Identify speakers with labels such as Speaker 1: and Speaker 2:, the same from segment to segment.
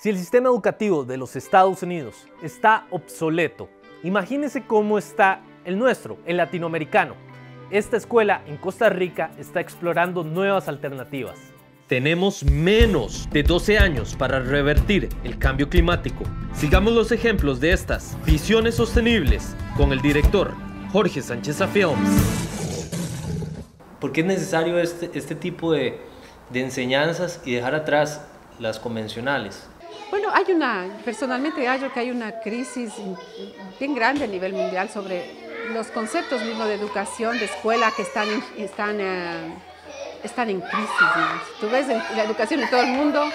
Speaker 1: Si el sistema educativo de los Estados Unidos está obsoleto, imagínese cómo está el nuestro, el latinoamericano. Esta escuela en Costa Rica está explorando nuevas alternativas. Tenemos menos de 12 años para revertir el cambio climático. Sigamos los ejemplos de estas visiones sostenibles con el director Jorge Sánchez Films. ¿Por qué es necesario este, este tipo de, de enseñanzas y dejar atrás las convencionales?
Speaker 2: Bueno, hay una, personalmente creo que hay una crisis bien grande a nivel mundial sobre los conceptos mismos de educación, de escuela que están, están eh, están en crisis. Tú ves la educación en todo el mundo,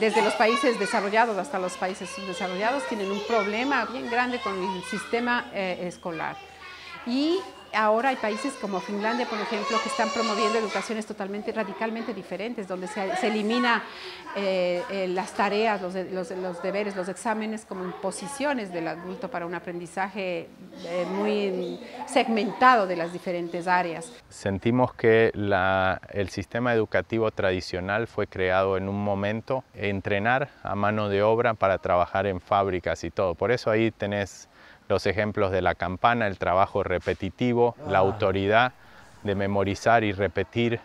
Speaker 2: desde los países desarrollados hasta los países subdesarrollados, tienen un problema bien grande con el sistema eh, escolar. Y ahora hay países como Finlandia, por ejemplo, que están promoviendo educaciones totalmente, radicalmente diferentes, donde se, se elimina eh, eh, las tareas, los, los, los, deberes, los exámenes como imposiciones del adulto para un aprendizaje eh, muy segmentado de las diferentes áreas.
Speaker 3: Sentimos que la, el sistema educativo tradicional fue creado en un momento, entrenar a mano de obra para trabajar en fábricas y todo. Por eso ahí tenés los ejemplos de la campana, el trabajo repetitivo, la autoridad de memorizar y repetir.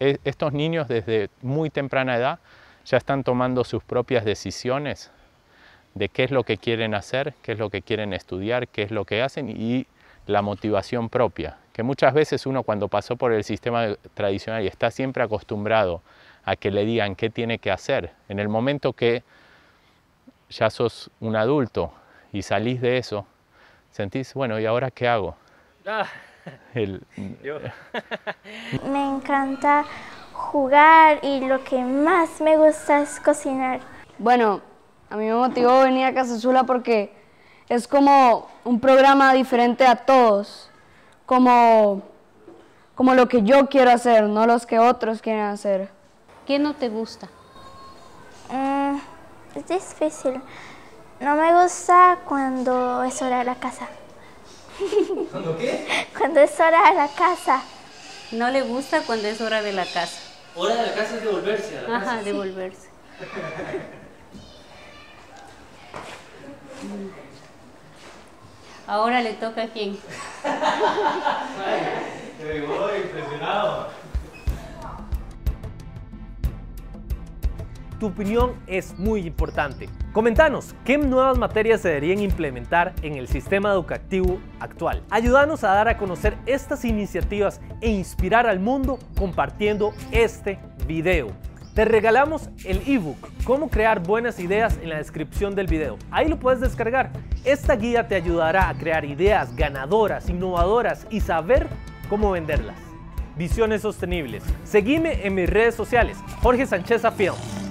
Speaker 3: E, estos niños desde muy temprana edad ya están tomando sus propias decisiones de qué es lo que quieren hacer, qué es lo que quieren estudiar, qué es lo que hacen y la motivación propia, que muchas veces uno cuando pasó por el sistema tradicional y está siempre acostumbrado a que le digan qué tiene que hacer, en el momento que ya sos un adulto y salís de eso, sentís, bueno, ¿y ahora qué hago? Ah,
Speaker 4: El, me encanta jugar y lo que más me gusta es cocinar.
Speaker 5: Bueno, a mí me motivó venir a Casa Sula porque es como un programa diferente a todos, como, como lo que yo quiero hacer, no los que otros quieren hacer.
Speaker 6: ¿Qué no te gusta?
Speaker 4: Mm, es difícil. No me gusta cuando es hora de la casa.
Speaker 1: ¿Cuándo qué?
Speaker 4: Cuando es hora de la casa.
Speaker 6: No le gusta cuando es hora de la casa.
Speaker 1: Hora de la casa es devolverse a la
Speaker 6: Ajá,
Speaker 1: casa.
Speaker 6: devolverse. Ahora le toca a quién.
Speaker 1: Me voy impresionado. Tu opinión es muy importante. Comentanos qué nuevas materias se deberían implementar en el sistema educativo actual. Ayúdanos a dar a conocer estas iniciativas e inspirar al mundo compartiendo este video. Te regalamos el ebook Cómo crear buenas ideas en la descripción del video. Ahí lo puedes descargar. Esta guía te ayudará a crear ideas ganadoras, innovadoras y saber cómo venderlas. Visiones sostenibles. Seguime en mis redes sociales. Jorge Sánchez Films.